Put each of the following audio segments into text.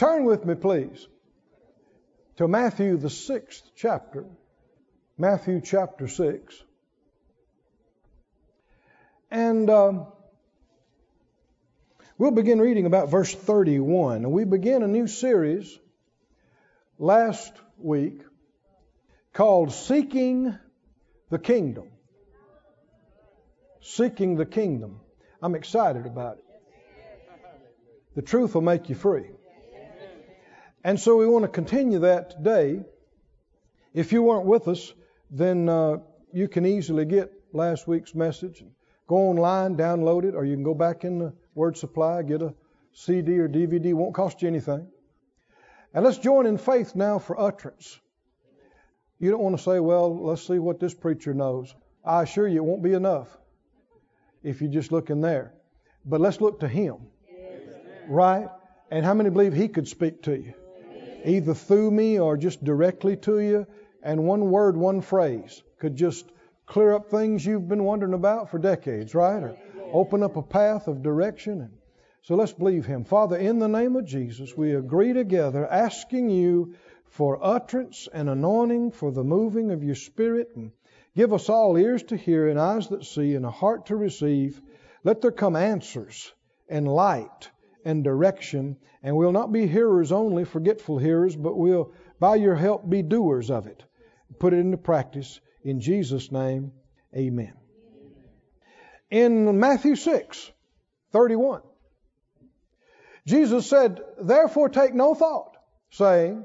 Turn with me, please, to Matthew, the sixth chapter. Matthew chapter 6. And um, we'll begin reading about verse 31. And we begin a new series last week called Seeking the Kingdom. Seeking the Kingdom. I'm excited about it. The truth will make you free. And so we want to continue that today. If you weren't with us, then uh, you can easily get last week's message. Go online, download it, or you can go back in the Word Supply, get a CD or DVD. It won't cost you anything. And let's join in faith now for utterance. You don't want to say, well, let's see what this preacher knows. I assure you it won't be enough if you just look in there. But let's look to Him. Right? And how many believe He could speak to you? Either through me or just directly to you. And one word, one phrase could just clear up things you've been wondering about for decades, right? Or open up a path of direction. So let's believe Him. Father, in the name of Jesus, we agree together asking you for utterance and anointing for the moving of your Spirit. And give us all ears to hear and eyes that see and a heart to receive. Let there come answers and light and direction. And we'll not be hearers only, forgetful hearers, but we'll, by your help, be doers of it. Put it into practice. In Jesus' name, amen. In Matthew 6, 31, Jesus said, Therefore take no thought, saying,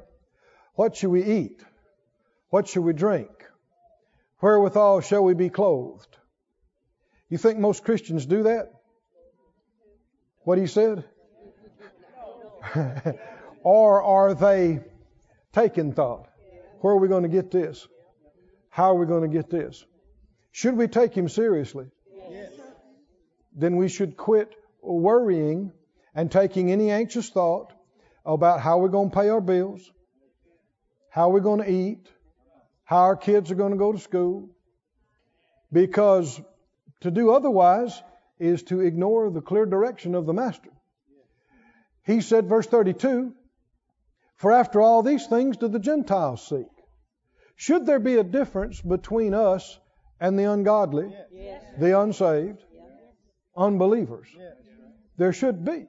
What shall we eat? What shall we drink? Wherewithal shall we be clothed? You think most Christians do that? What he said? or are they taking thought? Where are we going to get this? How are we going to get this? Should we take him seriously? Yes. Then we should quit worrying and taking any anxious thought about how we're going to pay our bills, how we're going to eat, how our kids are going to go to school. Because to do otherwise is to ignore the clear direction of the Master. He said, verse 32, For after all these things do the Gentiles seek. Should there be a difference between us and the ungodly, yes. the unsaved, yes. unbelievers? Yes. There should be.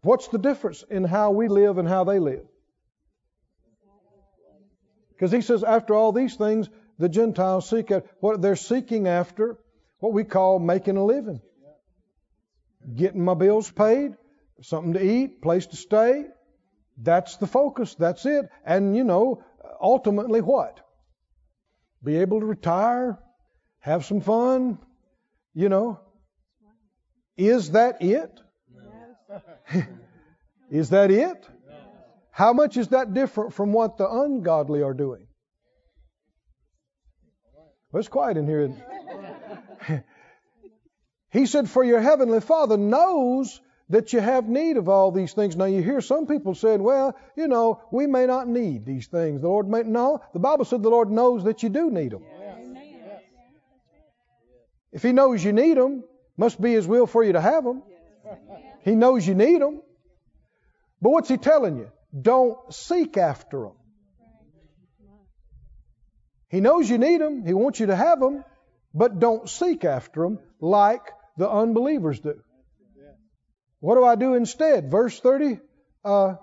What's the difference in how we live and how they live? Because he says, after all these things, the Gentiles seek at what they're seeking after, what we call making a living. Getting my bills paid, something to eat, place to stay. That's the focus. That's it. And, you know, ultimately what? Be able to retire, have some fun, you know. Is that it? is that it? How much is that different from what the ungodly are doing? Well, it's quiet in here. he said, For your heavenly Father knows that you have need of all these things. Now you hear some people saying, well, you know, we may not need these things. The Lord may no. The Bible said the Lord knows that you do need them. If He knows you need them, must be His will for you to have them. He knows you need them. But what's He telling you? Don't seek after them. He knows you need them. He wants you to have them, but don't seek after them like the unbelievers do. What do I do instead? Verse 33. Uh,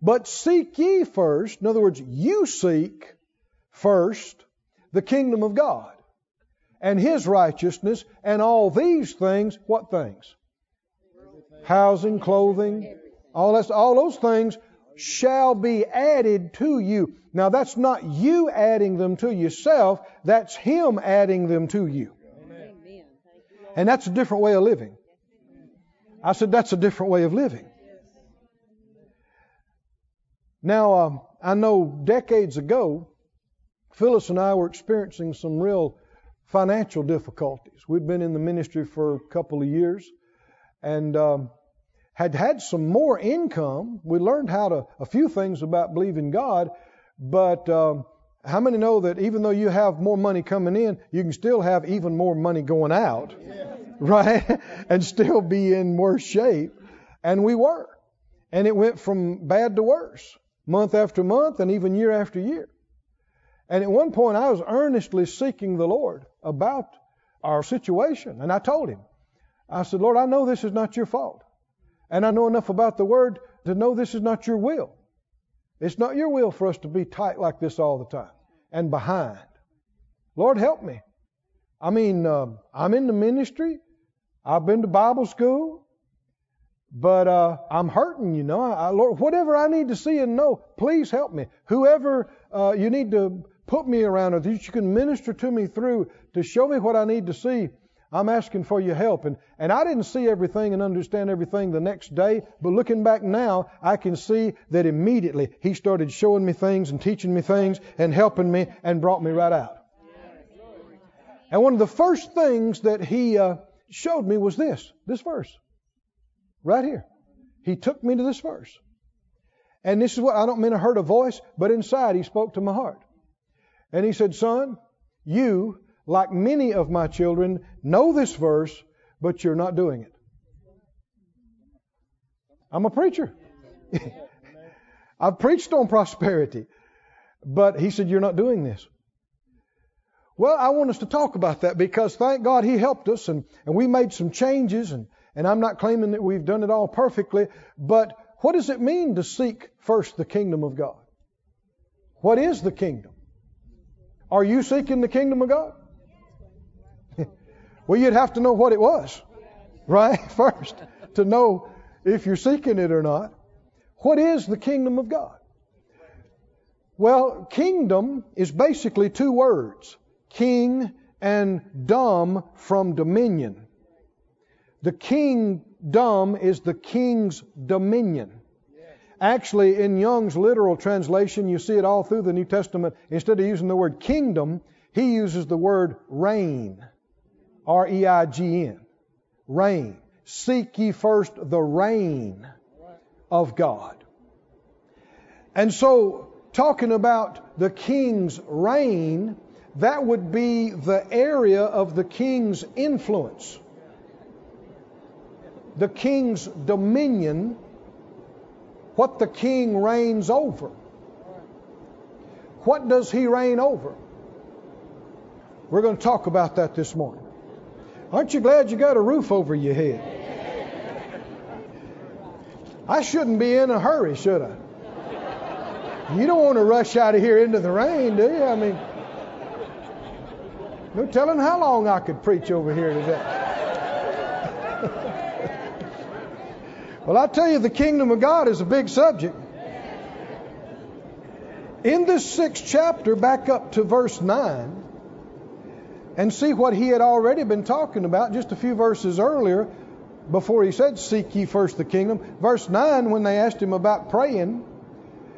but seek ye first, in other words, you seek first the kingdom of God and his righteousness, and all these things, what things? Housing, clothing, all, that's, all those things shall be added to you. Now, that's not you adding them to yourself, that's Him adding them to you. And that's a different way of living. I said, that's a different way of living. Now, um, I know decades ago, Phyllis and I were experiencing some real financial difficulties. We'd been in the ministry for a couple of years and um, had had some more income. We learned how to, a few things about believing God, but um, how many know that even though you have more money coming in, you can still have even more money going out, right? and still be in worse shape. And we were. And it went from bad to worse, month after month, and even year after year. And at one point, I was earnestly seeking the Lord about our situation. And I told him, I said, Lord, I know this is not your fault. And I know enough about the Word to know this is not your will. It's not your will for us to be tight like this all the time and behind. Lord, help me. I mean, uh, I'm in the ministry. I've been to Bible school. But uh, I'm hurting, you know. I, Lord, whatever I need to see and know, please help me. Whoever uh, you need to put me around or that you can minister to me through to show me what I need to see, I'm asking for your help. And, and I didn't see everything and understand everything the next day, but looking back now, I can see that immediately he started showing me things and teaching me things and helping me and brought me right out. And one of the first things that he uh, showed me was this, this verse. Right here. He took me to this verse. And this is what I don't mean I heard a voice, but inside he spoke to my heart. And he said, Son, you, like many of my children, know this verse, but you're not doing it. I'm a preacher. I've preached on prosperity. But he said, You're not doing this. Well, I want us to talk about that because thank God he helped us and, and we made some changes and and I'm not claiming that we've done it all perfectly, but what does it mean to seek first the kingdom of God? What is the kingdom? Are you seeking the kingdom of God? Well, you'd have to know what it was, right? First, to know if you're seeking it or not. What is the kingdom of God? Well, kingdom is basically two words king and dom from dominion. The kingdom is the king's dominion. Actually, in Young's literal translation, you see it all through the New Testament. Instead of using the word kingdom, he uses the word reign. R E I G N. Reign. Seek ye first the reign of God. And so, talking about the king's reign, that would be the area of the king's influence the king's dominion, what the king reigns over. What does he reign over? We're going to talk about that this morning. Aren't you glad you got a roof over your head? I shouldn't be in a hurry, should I? You don't want to rush out of here into the rain, do you? I mean, no telling how long I could preach over here today. Well, I tell you, the kingdom of God is a big subject. In this sixth chapter, back up to verse 9, and see what he had already been talking about just a few verses earlier before he said, Seek ye first the kingdom. Verse 9, when they asked him about praying,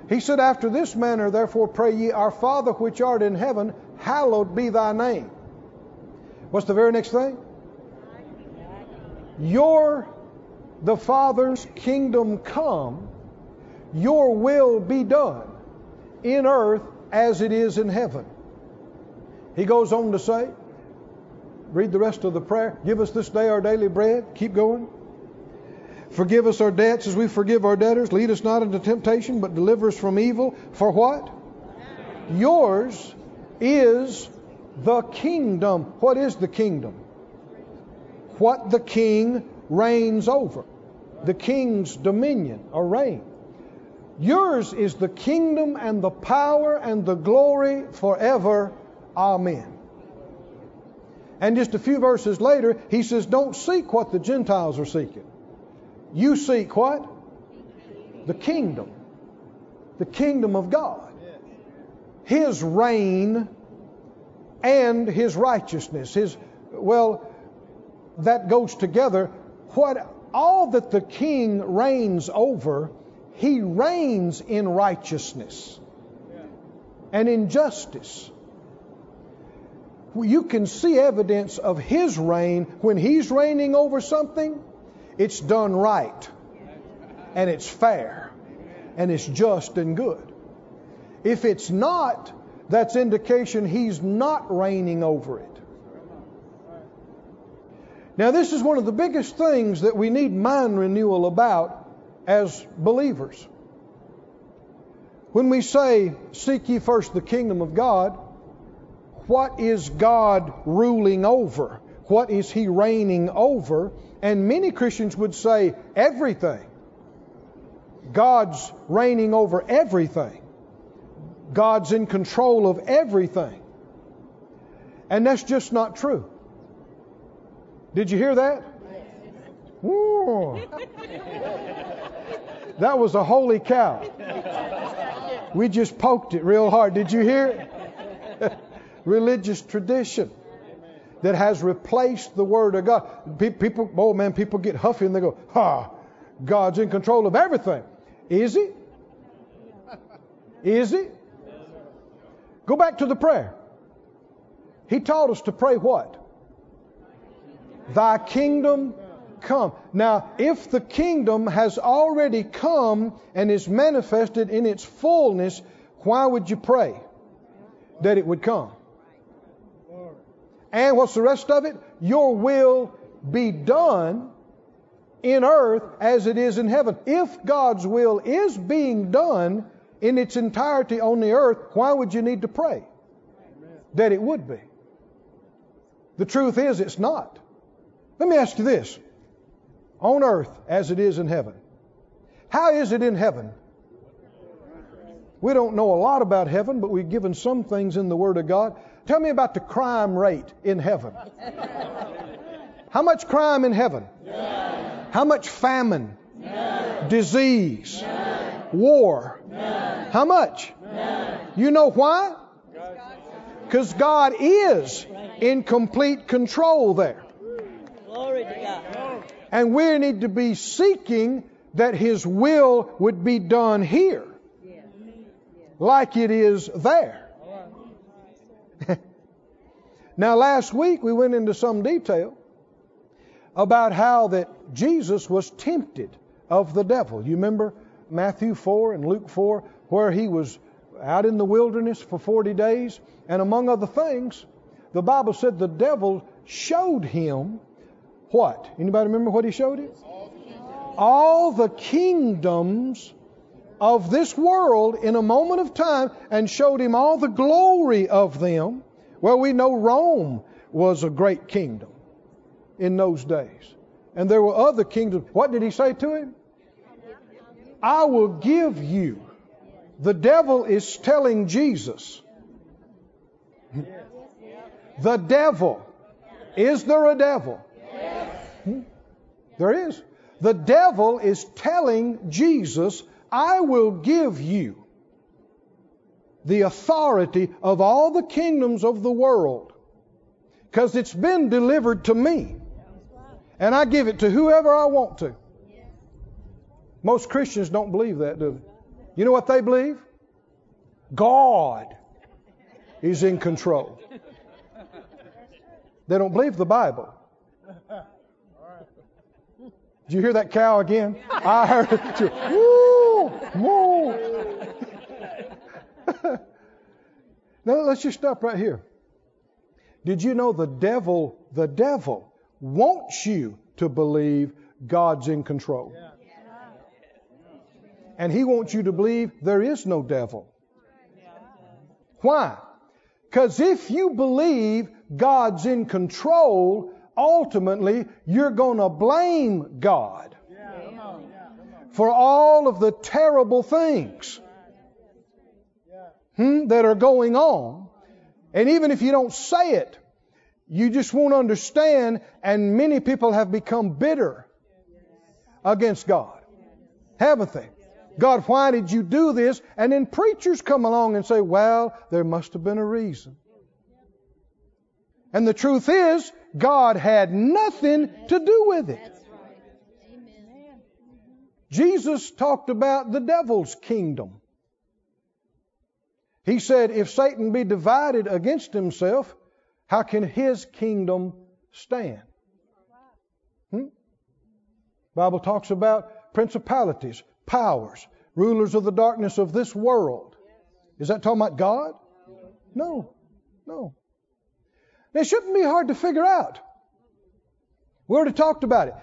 he said, After this manner, therefore, pray ye, Our Father which art in heaven, hallowed be thy name. What's the very next thing? Your the Father's kingdom come, your will be done in earth as it is in heaven. He goes on to say, read the rest of the prayer. Give us this day our daily bread. Keep going. Forgive us our debts as we forgive our debtors. Lead us not into temptation, but deliver us from evil. For what? Yours is the kingdom. What is the kingdom? What the king reigns over. The king's dominion or reign. Yours is the kingdom and the power and the glory forever. Amen. And just a few verses later, he says, Don't seek what the Gentiles are seeking. You seek what? The kingdom. The kingdom of God. His reign and his righteousness. His, well, that goes together what all that the king reigns over, he reigns in righteousness and in justice. You can see evidence of his reign when he's reigning over something, it's done right and it's fair and it's just and good. If it's not, that's indication he's not reigning over it. Now, this is one of the biggest things that we need mind renewal about as believers. When we say, Seek ye first the kingdom of God, what is God ruling over? What is He reigning over? And many Christians would say, Everything. God's reigning over everything. God's in control of everything. And that's just not true. Did you hear that? That was a holy cow. We just poked it real hard. Did you hear it? Religious tradition that has replaced the Word of God. People, oh man, people get huffy and they go, ha, God's in control of everything. Is He? Is He? Go back to the prayer. He taught us to pray what? Thy kingdom come. Now, if the kingdom has already come and is manifested in its fullness, why would you pray that it would come? And what's the rest of it? Your will be done in earth as it is in heaven. If God's will is being done in its entirety on the earth, why would you need to pray that it would be? The truth is, it's not. Let me ask you this on earth as it is in heaven. How is it in heaven? We don't know a lot about heaven, but we've given some things in the Word of God. Tell me about the crime rate in heaven. How much crime in heaven? How much famine? Disease? War? How much? You know why? Because God is in complete control there. Glory to God. And we need to be seeking that His will would be done here, like it is there. now, last week we went into some detail about how that Jesus was tempted of the devil. You remember Matthew 4 and Luke 4, where he was out in the wilderness for 40 days, and among other things, the Bible said the devil showed him what? Anybody remember what he showed him? All the kingdoms of this world in a moment of time and showed him all the glory of them. Well, we know Rome was a great kingdom in those days. And there were other kingdoms. What did he say to him? I will give you. The devil is telling Jesus. The devil. Is there a devil? Hmm? There is. The devil is telling Jesus, I will give you the authority of all the kingdoms of the world because it's been delivered to me. And I give it to whoever I want to. Most Christians don't believe that, do they? You know what they believe? God is in control. They don't believe the Bible. Did you hear that cow again? I heard it too. Woo! now let's just stop right here. Did you know the devil, the devil wants you to believe God's in control? And he wants you to believe there is no devil. Why? Because if you believe God's in control, ultimately you're going to blame God for all of the terrible things hmm, that are going on. And even if you don't say it, you just won't understand, and many people have become bitter against God. Haven't they? God, why did you do this? And then preachers come along and say, well, there must have been a reason. And the truth is, God had nothing to do with it. Jesus talked about the devil's kingdom. He said, if Satan be divided against himself, how can his kingdom stand? Hmm? Bible talks about principalities, powers, rulers of the darkness of this world. Is that talking about God? No. No. It shouldn't be hard to figure out. We already talked about it.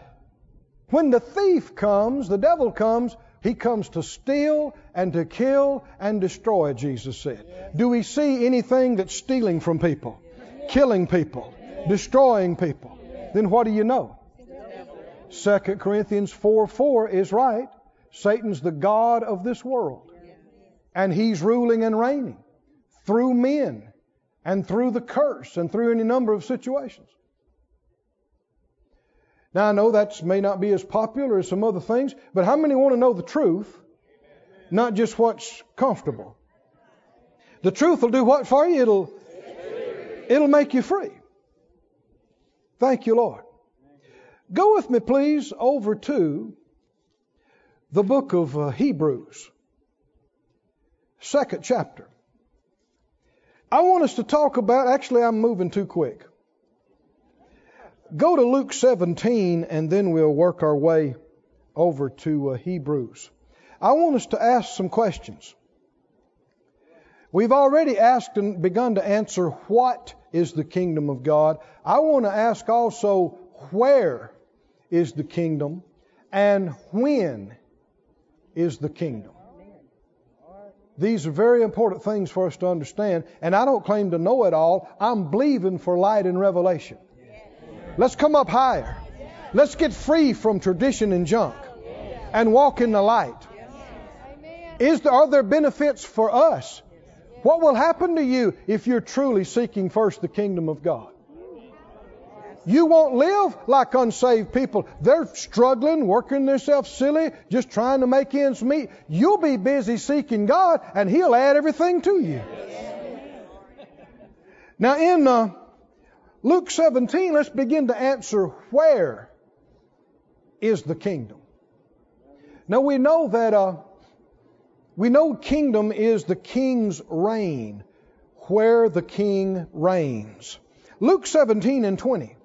When the thief comes, the devil comes, he comes to steal and to kill and destroy, Jesus said. Do we see anything that's stealing from people, killing people, destroying people? Then what do you know? 2 Corinthians 4 4 is right. Satan's the God of this world. And he's ruling and reigning through men and through the curse and through any number of situations. Now, I know that may not be as popular as some other things, but how many want to know the truth, not just what's comfortable? The truth will do what for you? It'll, it'll make you free. Thank you, Lord. Go with me, please, over to the book of uh, Hebrews, second chapter. I want us to talk about, actually, I'm moving too quick. Go to Luke 17 and then we'll work our way over to uh, Hebrews. I want us to ask some questions. We've already asked and begun to answer what is the kingdom of God. I want to ask also where is the kingdom and when is the kingdom. These are very important things for us to understand, and I don't claim to know it all. I'm believing for light and revelation. Let's come up higher. Let's get free from tradition and junk and walk in the light. Is there, are there benefits for us? What will happen to you if you're truly seeking first the kingdom of God? You won't live like unsaved people. They're struggling, working themselves silly, just trying to make ends meet. You'll be busy seeking God, and He'll add everything to you. Now, in uh, Luke 17, let's begin to answer where is the kingdom. Now we know that uh, we know kingdom is the king's reign, where the king reigns. Luke 17 and 20.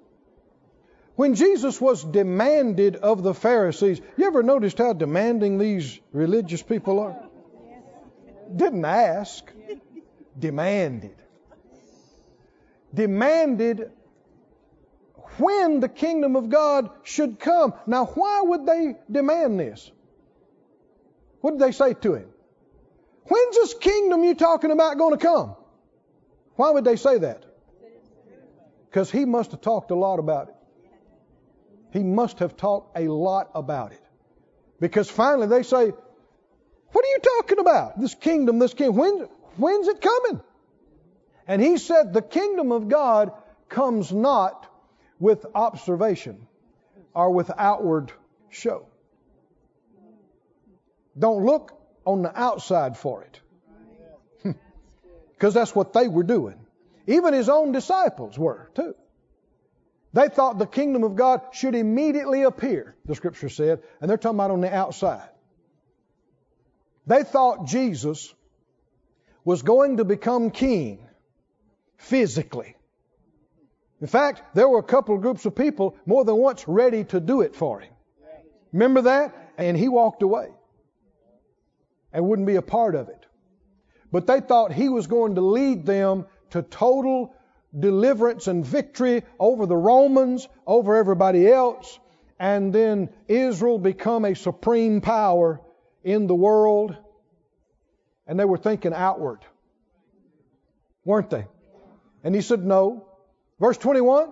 When Jesus was demanded of the Pharisees, you ever noticed how demanding these religious people are? Didn't ask, demanded demanded when the kingdom of God should come. Now, why would they demand this? What did they say to him? When's this kingdom you're talking about going to come? Why would they say that? Because he must have talked a lot about it. He must have talked a lot about it. Because finally they say, What are you talking about? This kingdom, this kingdom. When, when's it coming? And he said, The kingdom of God comes not with observation or with outward show. Don't look on the outside for it. Because that's what they were doing. Even his own disciples were, too. They thought the kingdom of God should immediately appear, the scripture said, and they're talking about on the outside. They thought Jesus was going to become king physically. In fact, there were a couple of groups of people more than once ready to do it for him. Remember that? And he walked away and wouldn't be a part of it. But they thought he was going to lead them to total deliverance and victory over the Romans, over everybody else, and then Israel become a supreme power in the world. And they were thinking outward, weren't they? And he said, No. Verse 21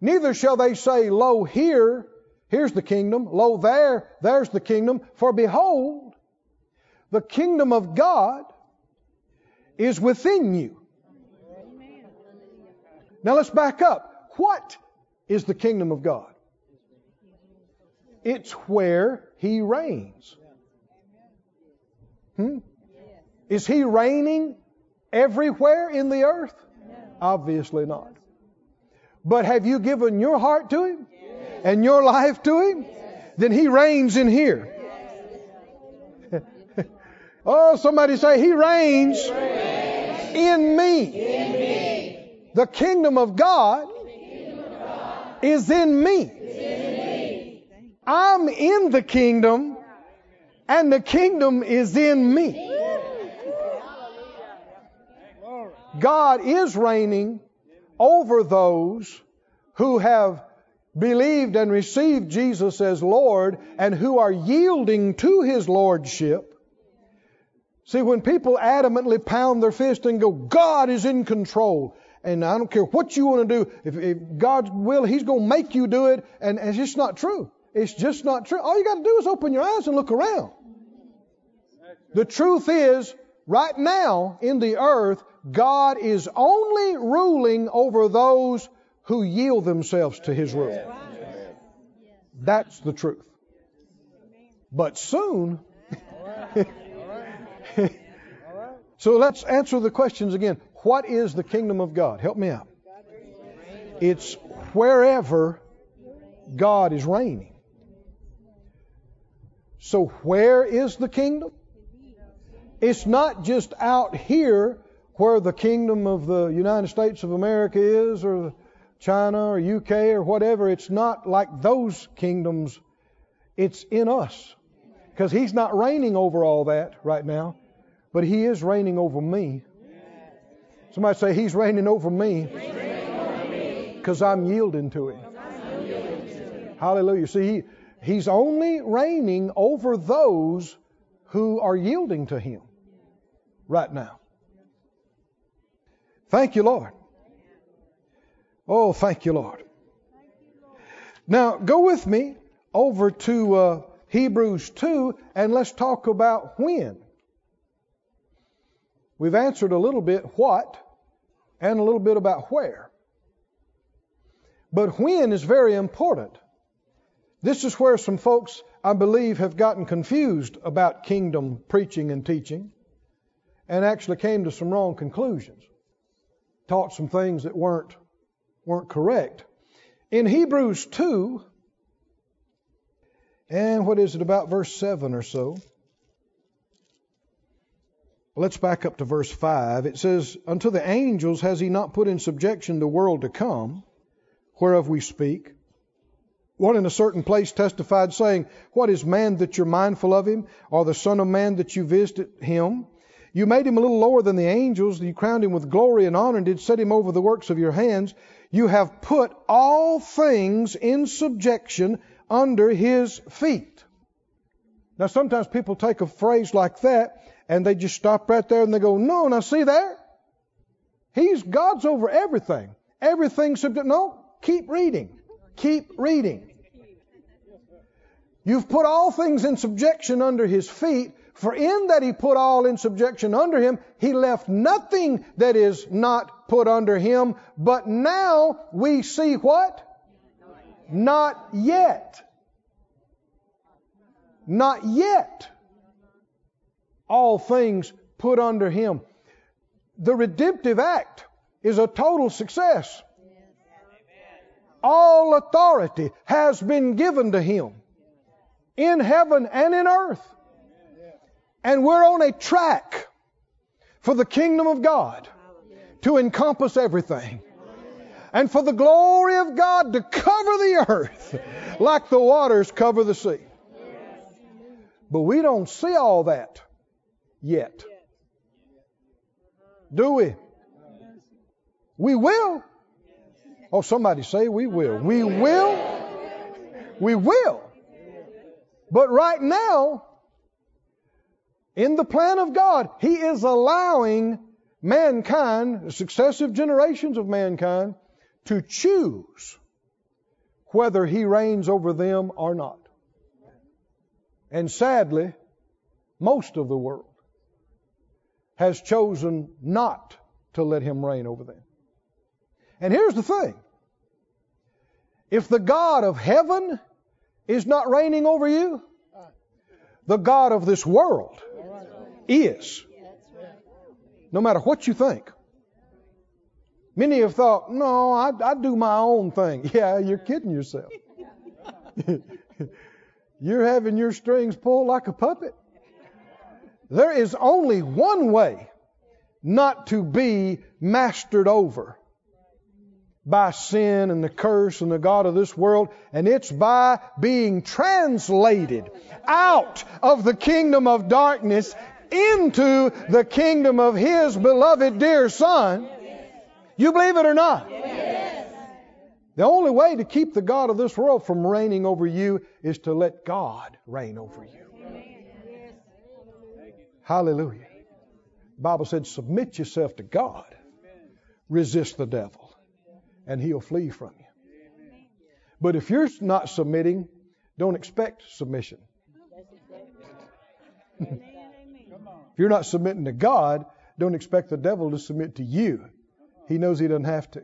Neither shall they say, Lo, here, here's the kingdom. Lo, there, there's the kingdom. For behold, the kingdom of God is within you. Now let's back up. What is the kingdom of God? It's where He reigns. Hmm? Is He reigning everywhere in the earth? Obviously not. But have you given your heart to Him and your life to Him? Then He reigns in here. oh, somebody say, He reigns, In, me. The kingdom of God, is in me. I'm in the kingdom, and the kingdom is in me. God is reigning over those who have believed and received Jesus as Lord and who are yielding to his lordship. See, when people adamantly pound their fist and go, God is in control, and I don't care what you want to do, if, if God's will, He's going to make you do it, and, and it's just not true. It's just not true. All you got to do is open your eyes and look around. The truth is, right now in the earth, God is only ruling over those who yield themselves to His rule. That's the truth. But soon, so let's answer the questions again. What is the kingdom of God? Help me out. It's wherever God is reigning. So, where is the kingdom? It's not just out here where the kingdom of the United States of America is, or China, or UK, or whatever. It's not like those kingdoms. It's in us. Because He's not reigning over all that right now, but He is reigning over me. Somebody say, He's reigning over me because I'm yielding to Him. Hallelujah. See, he, He's only reigning over those who are yielding to Him right now. Thank you, Lord. Oh, thank you, Lord. Now, go with me over to uh, Hebrews 2 and let's talk about when. We've answered a little bit what and a little bit about where. But when is very important. This is where some folks, I believe, have gotten confused about kingdom preaching and teaching and actually came to some wrong conclusions. Taught some things that weren't, weren't correct. In Hebrews 2, and what is it, about verse 7 or so? Let's back up to verse 5. It says, Unto the angels has he not put in subjection the world to come, whereof we speak. One in a certain place testified, saying, What is man that you're mindful of him, or the Son of Man that you visit him? You made him a little lower than the angels, you crowned him with glory and honor, and did set him over the works of your hands. You have put all things in subjection under his feet. Now, sometimes people take a phrase like that and they just stop right there and they go, No, now see there? He's God's over everything. Everything subject. No, keep reading. Keep reading. You've put all things in subjection under his feet, for in that he put all in subjection under him, he left nothing that is not put under him. But now we see what? Not yet. Not yet. All things put under him. The redemptive act is a total success. All authority has been given to him in heaven and in earth. And we're on a track for the kingdom of God to encompass everything. And for the glory of God to cover the earth like the waters cover the sea. But we don't see all that yet. Do we? We will. Oh, somebody say we will. We will. We will. But right now, in the plan of God, He is allowing mankind, successive generations of mankind, to choose whether He reigns over them or not. And sadly, most of the world has chosen not to let Him reign over them. And here's the thing if the God of heaven is not reigning over you, the God of this world is. No matter what you think. Many have thought, no, I, I do my own thing. Yeah, you're kidding yourself. you're having your strings pulled like a puppet. There is only one way not to be mastered over by sin and the curse and the God of this world, and it's by being translated out of the kingdom of darkness into the kingdom of His beloved dear Son. You believe it or not? The only way to keep the God of this world from reigning over you is to let God reign over you. Hallelujah. The Bible said, submit yourself to God, resist the devil, and he'll flee from you. But if you're not submitting, don't expect submission. if you're not submitting to God, don't expect the devil to submit to you. He knows he doesn't have to.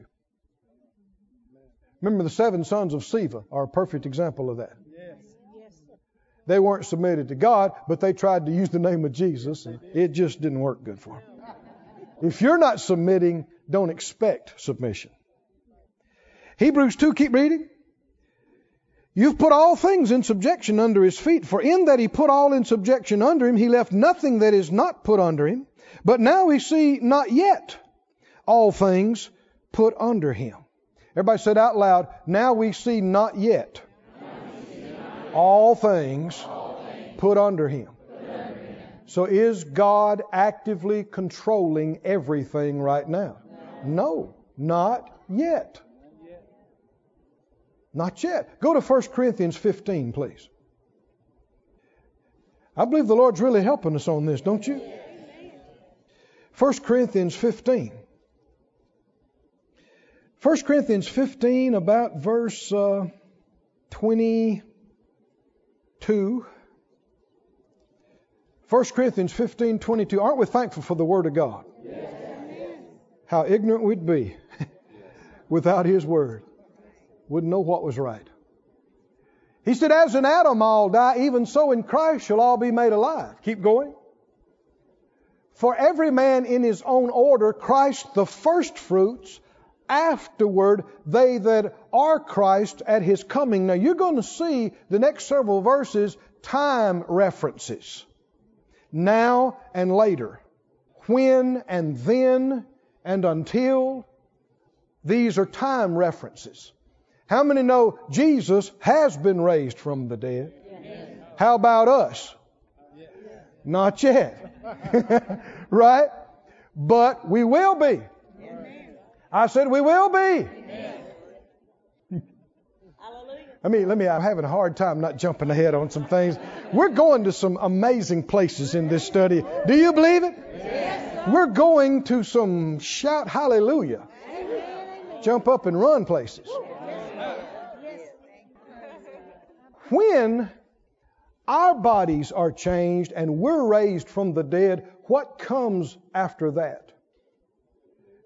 Remember, the seven sons of Sceva are a perfect example of that. They weren't submitted to God, but they tried to use the name of Jesus, and it just didn't work good for them. If you're not submitting, don't expect submission. Hebrews 2, keep reading. You've put all things in subjection under his feet, for in that he put all in subjection under him, he left nothing that is not put under him. But now we see not yet all things put under him. Everybody said out loud, now we see not yet all things put under him. So is God actively controlling everything right now? No, not yet. Not yet. Go to 1 Corinthians 15, please. I believe the Lord's really helping us on this, don't you? 1 Corinthians 15. 1 Corinthians 15, about verse uh, 22. 1 Corinthians 15, 22. Aren't we thankful for the Word of God? Yes. How ignorant we'd be without His Word wouldn't know what was right. He said, As in Adam all die, even so in Christ shall all be made alive. Keep going. For every man in his own order, Christ the firstfruits, afterward they that are Christ at his coming. Now you're going to see the next several verses time references. Now and later. When and then and until. These are time references. How many know Jesus has been raised from the dead? How about us? Not yet. right? But we will be. I said we will be. I mean, let me, I'm having a hard time not jumping ahead on some things. We're going to some amazing places in this study. Do you believe it? Yes, We're going to some shout hallelujah, jump up and run places. When our bodies are changed and we're raised from the dead, what comes after that?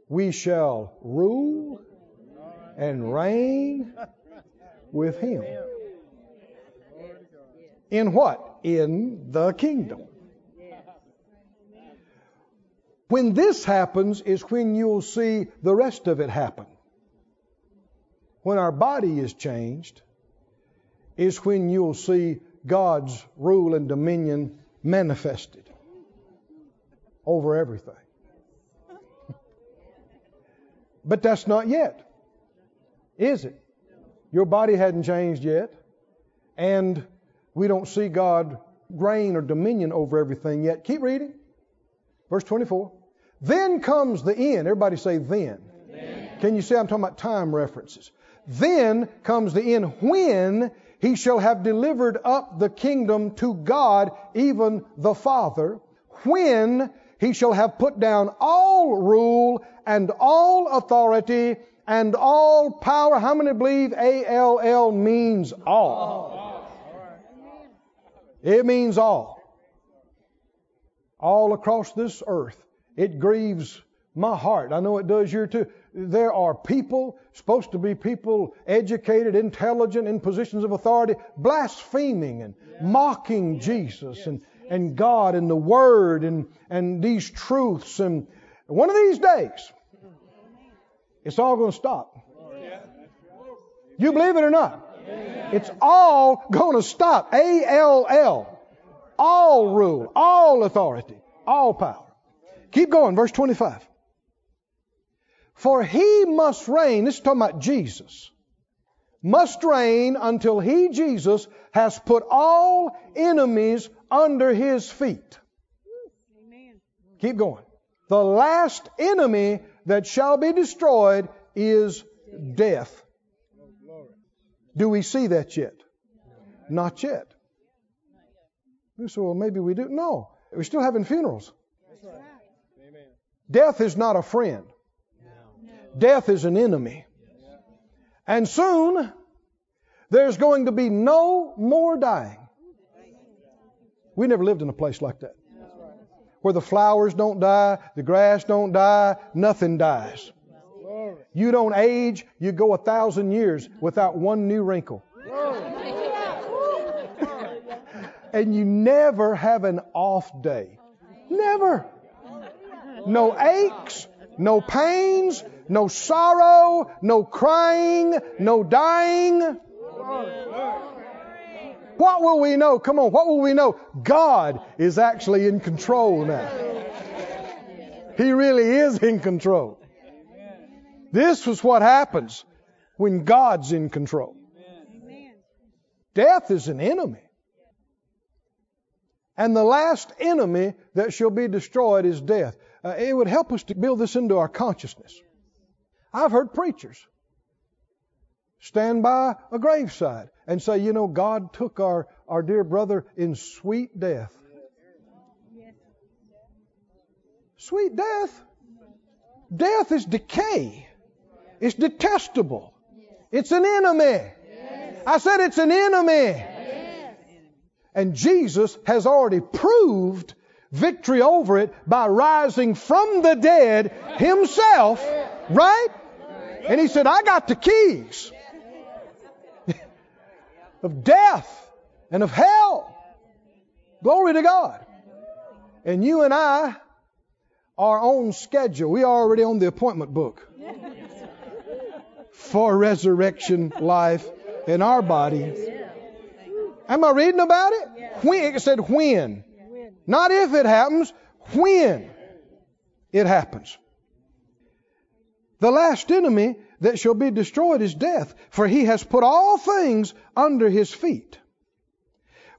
We shall rule and reign with Him. In what? In the kingdom. When this happens is when you'll see the rest of it happen. When our body is changed, is when you'll see God's rule and dominion manifested over everything. But that's not yet, is it? Your body hadn't changed yet, and we don't see God reign or dominion over everything yet. Keep reading. Verse 24. Then comes the end. Everybody say then. then. Can you see I'm talking about time references? Then comes the end when he shall have delivered up the kingdom to God, even the Father, when he shall have put down all rule and all authority and all power. How many believe A-L-L means all? It means all. All across this earth. It grieves my heart. I know it does your too there are people, supposed to be people educated, intelligent, in positions of authority, blaspheming and mocking Jesus and, and God and the Word and, and these truths. And one of these days, it's all going to stop. You believe it or not? It's all going to stop. A L L. All rule, all authority, all power. Keep going, verse 25. For he must reign, this is talking about Jesus, must reign until he, Jesus, has put all enemies under his feet. Amen. Keep going. The last enemy that shall be destroyed is death. Do we see that yet? Not yet. Say, well, maybe we do. No, we're still having funerals. Death is not a friend. Death is an enemy. And soon, there's going to be no more dying. We never lived in a place like that. Where the flowers don't die, the grass don't die, nothing dies. You don't age, you go a thousand years without one new wrinkle. and you never have an off day. Never. No aches, no pains, no sorrow, no crying, no dying. What will we know? Come on, what will we know? God is actually in control now. He really is in control. This was what happens when God's in control. Death is an enemy. And the last enemy that shall be destroyed is death. Uh, it would help us to build this into our consciousness. I've heard preachers stand by a graveside and say, you know, God took our, our dear brother in sweet death. Sweet death? Death is decay. It's detestable. It's an enemy. I said it's an enemy. And Jesus has already proved victory over it by rising from the dead himself, right? And he said, I got the keys of death and of hell. Glory to God. And you and I are on schedule. We are already on the appointment book for resurrection life in our body. Am I reading about it? When, it said when. Not if it happens, when it happens. The last enemy that shall be destroyed is death, for he has put all things under his feet.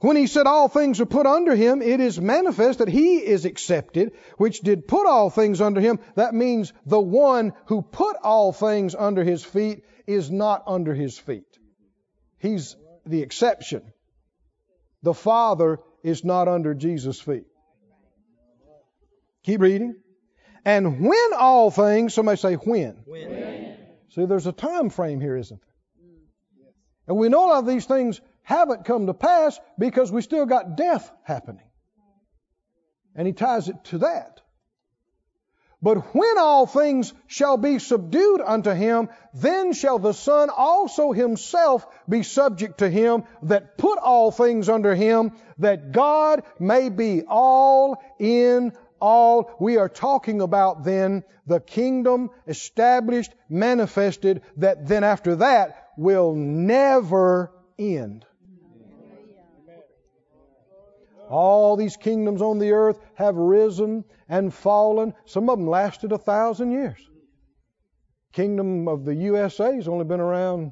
When he said all things are put under him, it is manifest that he is accepted, which did put all things under him. That means the one who put all things under his feet is not under his feet. He's the exception. The Father is not under Jesus' feet. Keep reading. And when all things, somebody say when. when. See, there's a time frame here, isn't there? And we know a lot of these things haven't come to pass because we still got death happening. And he ties it to that. But when all things shall be subdued unto him, then shall the Son also himself be subject to him that put all things under him, that God may be all in all. We are talking about then the kingdom established, manifested, that then after that will never end. All these kingdoms on the earth have risen and fallen. Some of them lasted a thousand years. Kingdom of the USA has only been around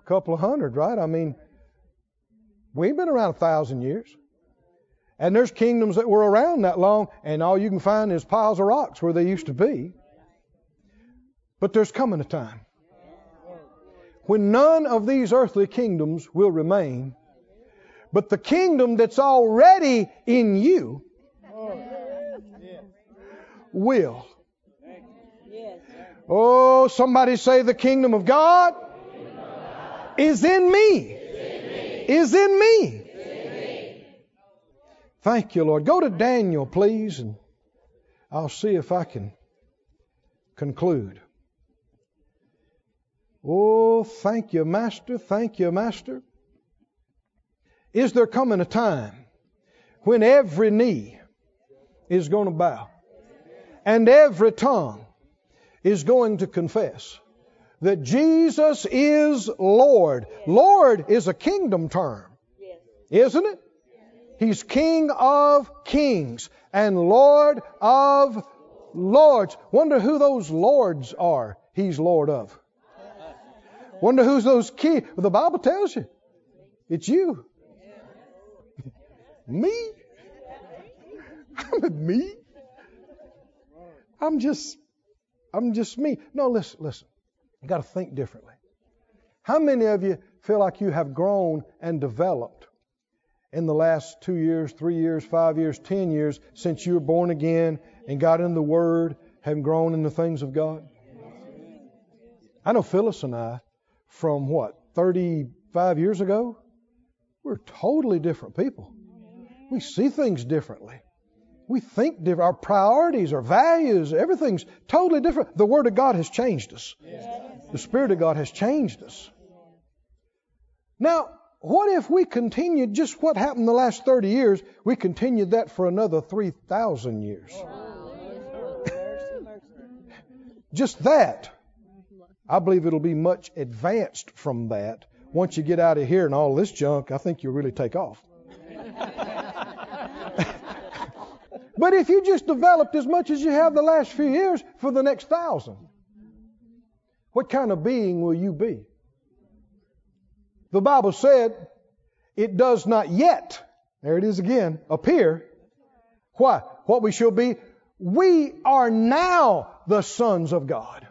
a couple of hundred, right? I mean, we ain't been around a thousand years. And there's kingdoms that were around that long, and all you can find is piles of rocks where they used to be. But there's coming a time when none of these earthly kingdoms will remain, but the kingdom that's already in you will. Oh, somebody say the kingdom of God is in me. Is in me. Thank you, Lord. Go to Daniel, please, and I'll see if I can conclude. Oh, thank you, Master. Thank you, Master. Is there coming a time when every knee is going to bow and every tongue is going to confess that Jesus is Lord? Lord is a kingdom term, isn't it? He's King of kings and Lord of lords. Wonder who those lords are He's Lord of. Wonder who's those key. Well, the Bible tells you. It's you. me? I'm me. I'm just I'm just me. No, listen, listen. You got to think differently. How many of you feel like you have grown and developed in the last two years, three years, five years, ten years since you were born again and got in the Word, have grown in the things of God? I know Phyllis and I, from what, 35 years ago, we're totally different people. We see things differently. We think different. Our priorities, our values, everything's totally different. The Word of God has changed us. The Spirit of God has changed us. Now, what if we continued just what happened the last 30 years? We continued that for another 3,000 years. just that. I believe it'll be much advanced from that. Once you get out of here and all this junk, I think you'll really take off. but if you just developed as much as you have the last few years for the next thousand, what kind of being will you be? The Bible said it does not yet, there it is again, appear. Why? What we shall be. We are now the sons of God.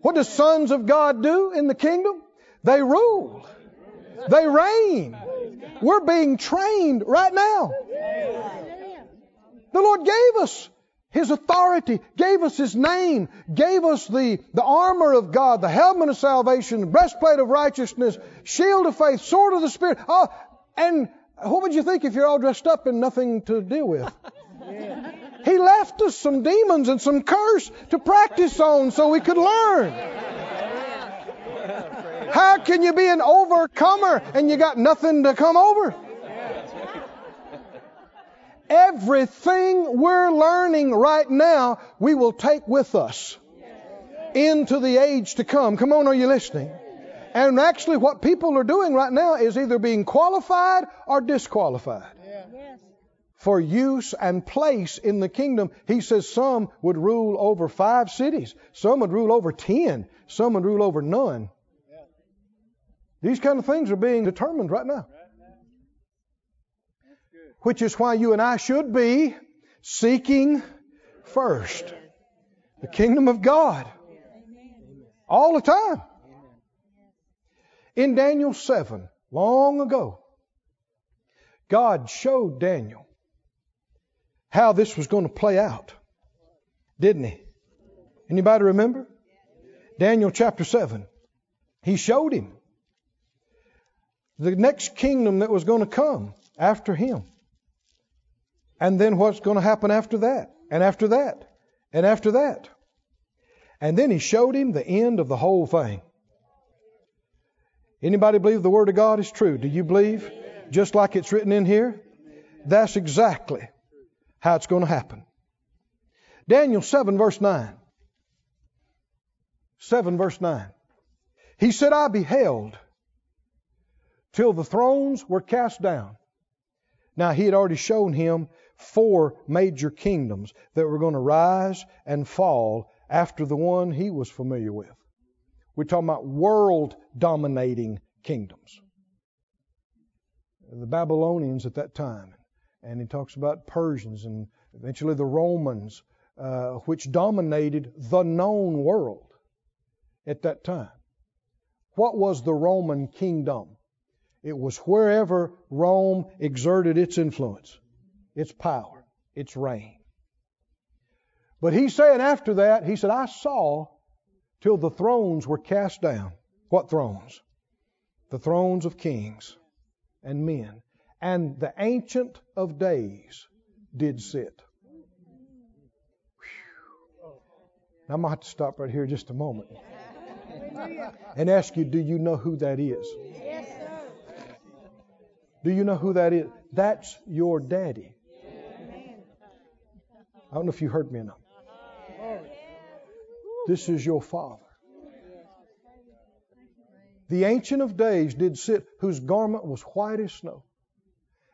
What do sons of God do in the kingdom? They rule. They reign. We're being trained right now. The Lord gave us His authority, gave us His name, gave us the, the armor of God, the helmet of salvation, the breastplate of righteousness, shield of faith, sword of the Spirit. Oh, and what would you think if you're all dressed up and nothing to deal with? He left us some demons and some curse to practice on so we could learn. How can you be an overcomer and you got nothing to come over? Everything we're learning right now, we will take with us into the age to come. Come on, are you listening? And actually, what people are doing right now is either being qualified or disqualified for use and place in the kingdom. He says some would rule over five cities, some would rule over ten, some would rule over none. These kind of things are being determined right now. Which is why you and I should be seeking first the kingdom of God all the time. In Daniel 7, long ago, God showed Daniel how this was going to play out, didn't he? Anybody remember? Daniel chapter 7. He showed him the next kingdom that was going to come after him. And then what's going to happen after that, and after that, and after that. And then he showed him the end of the whole thing. Anybody believe the Word of God is true? Do you believe? Just like it's written in here? That's exactly how it's going to happen. Daniel 7, verse 9. 7, verse 9. He said, I beheld till the thrones were cast down. Now, he had already shown him four major kingdoms that were going to rise and fall after the one he was familiar with. We're talking about world dominating kingdoms. The Babylonians at that time, and he talks about Persians and eventually the Romans, uh, which dominated the known world at that time. What was the Roman kingdom? It was wherever Rome exerted its influence, its power, its reign. But he's saying after that, he said, I saw till the thrones were cast down. What thrones? The thrones of kings and men. And the Ancient of Days did sit. Now, I'm going to have to stop right here just a moment and ask you do you know who that is? Do you know who that is? That's your daddy. I don't know if you heard me enough. Uh-huh. This is your father. The Ancient of Days did sit, whose garment was white as snow,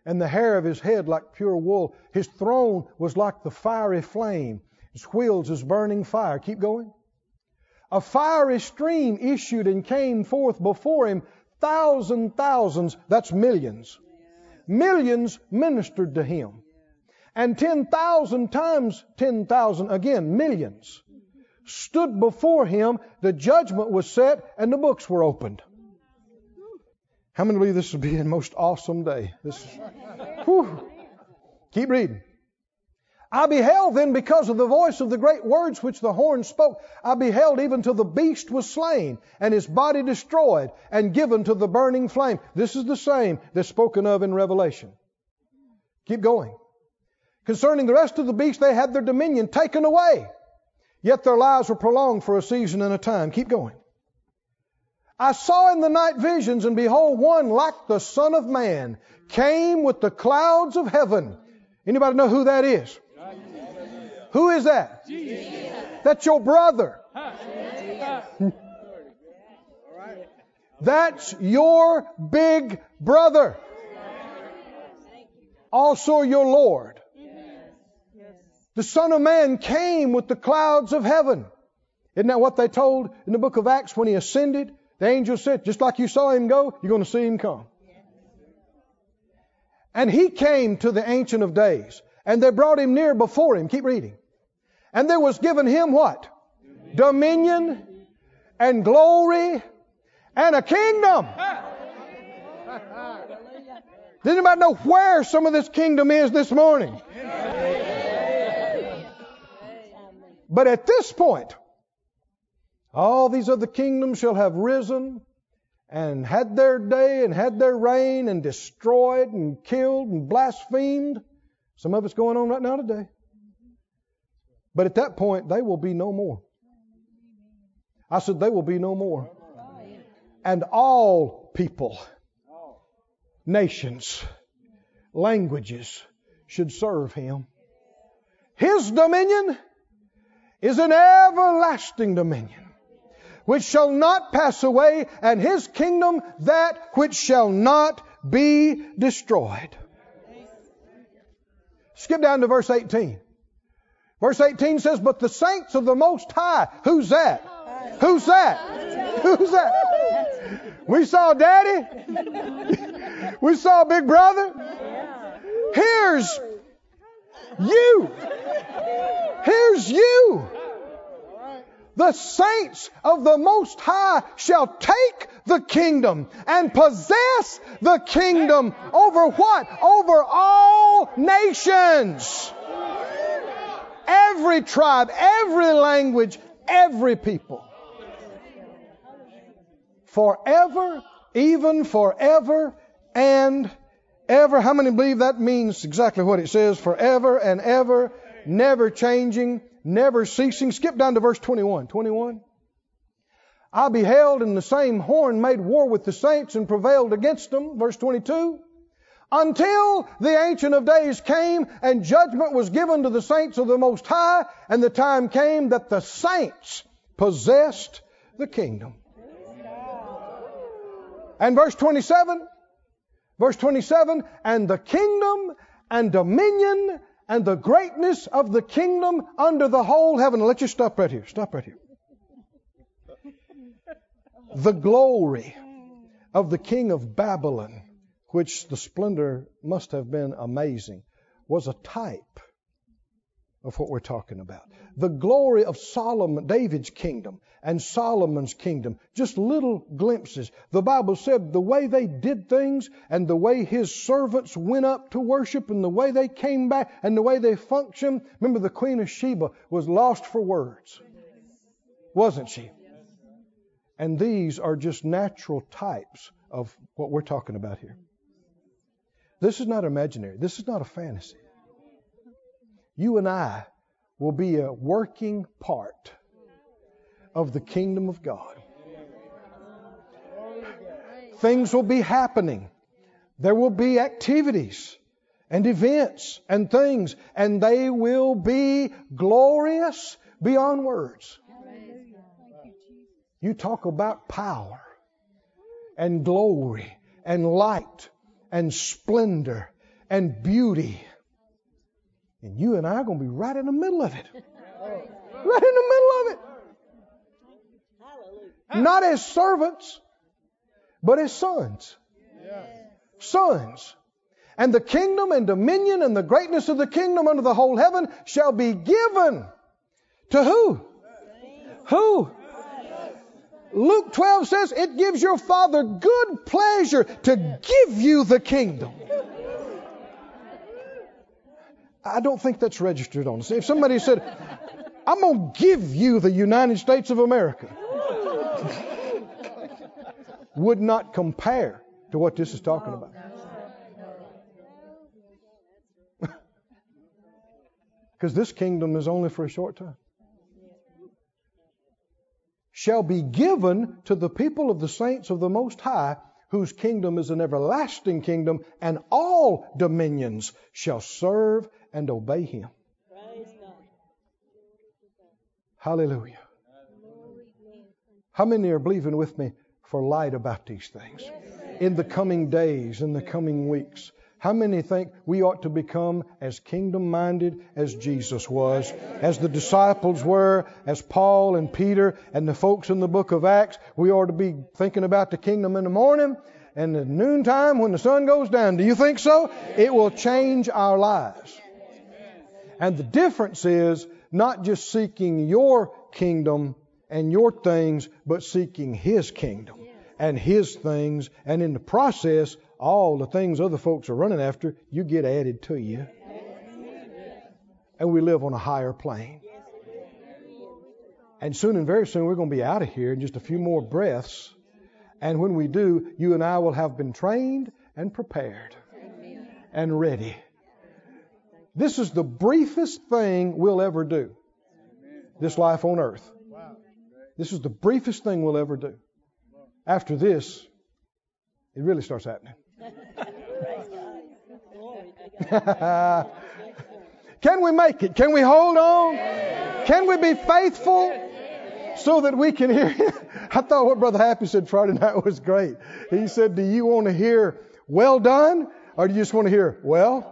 and the hair of his head like pure wool. His throne was like the fiery flame, his wheels as burning fire. Keep going. A fiery stream issued and came forth before him. Thousand thousands, that's millions. Millions ministered to him. And 10,000 times 10,000, again, millions, stood before him, the judgment was set, and the books were opened. How many believe this will be a most awesome day? This is, whew. Keep reading. I beheld then because of the voice of the great words which the horn spoke, I beheld even till the beast was slain and his body destroyed and given to the burning flame. This is the same that's spoken of in Revelation. Keep going. Concerning the rest of the beasts, they had their dominion taken away, yet their lives were prolonged for a season and a time. Keep going. I saw in the night visions, and behold, one like the Son of Man came with the clouds of heaven. Anybody know who that is? Who is that? Jesus. That's your brother. That's your big brother. Also your Lord. The Son of Man came with the clouds of heaven. Isn't that what they told in the book of Acts when he ascended? The angel said, just like you saw him go, you're going to see him come. And he came to the Ancient of Days, and they brought him near before him. Keep reading. And there was given him what? Dominion and glory and a kingdom. Does anybody know where some of this kingdom is this morning? But at this point, all these other kingdoms shall have risen and had their day and had their reign and destroyed and killed and blasphemed. Some of it's going on right now today. But at that point, they will be no more. I said, they will be no more. And all people, nations, languages should serve him. His dominion is an everlasting dominion which shall not pass away, and his kingdom that which shall not be destroyed. Skip down to verse 18. Verse 18 says, But the saints of the Most High, who's that? Who's that? Who's that? We saw Daddy. we saw Big Brother. Here's you. Here's you. The saints of the Most High shall take the kingdom and possess the kingdom over what? Over all nations every tribe, every language, every people. Forever, even forever and ever. How many believe that means exactly what it says? Forever and ever, never changing, never ceasing. Skip down to verse 21. 21. I beheld in the same horn made war with the saints and prevailed against them. Verse 22 until the Ancient of Days came and judgment was given to the saints of the Most High, and the time came that the saints possessed the kingdom. And verse 27, verse 27, and the kingdom and dominion and the greatness of the kingdom under the whole heaven. Let you stop right here. Stop right here. The glory of the king of Babylon which the splendor must have been amazing, was a type of what we're talking about. The glory of Solomon, David's kingdom and Solomon's kingdom, just little glimpses. The Bible said the way they did things and the way his servants went up to worship and the way they came back and the way they functioned. Remember, the Queen of Sheba was lost for words, wasn't she? And these are just natural types of what we're talking about here. This is not imaginary. This is not a fantasy. You and I will be a working part of the kingdom of God. Things will be happening. There will be activities and events and things, and they will be glorious beyond words. You talk about power and glory and light and splendor and beauty. And you and I are going to be right in the middle of it. Right in the middle of it. Not as servants, but as sons. Sons. And the kingdom and dominion and the greatness of the kingdom under the whole heaven shall be given to who? Who? Luke 12 says it gives your Father good pleasure to give you the kingdom. I don't think that's registered on us. If somebody said, I'm going to give you the United States of America, would not compare to what this is talking about. Because this kingdom is only for a short time. Shall be given to the people of the saints of the Most High, whose kingdom is an everlasting kingdom, and all dominions shall serve and obey him. Hallelujah. How many are believing with me for light about these things? In the coming days, in the coming weeks. How many think we ought to become as kingdom minded as Jesus was, as the disciples were, as Paul and Peter and the folks in the book of Acts? We ought to be thinking about the kingdom in the morning and at noontime when the sun goes down. Do you think so? It will change our lives. And the difference is not just seeking your kingdom and your things, but seeking His kingdom and His things. And in the process, all the things other folks are running after, you get added to you. And we live on a higher plane. And soon and very soon, we're going to be out of here in just a few more breaths. And when we do, you and I will have been trained and prepared and ready this is the briefest thing we'll ever do. This life on earth. This is the briefest thing we'll ever do. After this, it really starts happening. can we make it? Can we hold on? Can we be faithful so that we can hear? I thought what Brother Happy said Friday night was great. He said, Do you want to hear well done or do you just want to hear well?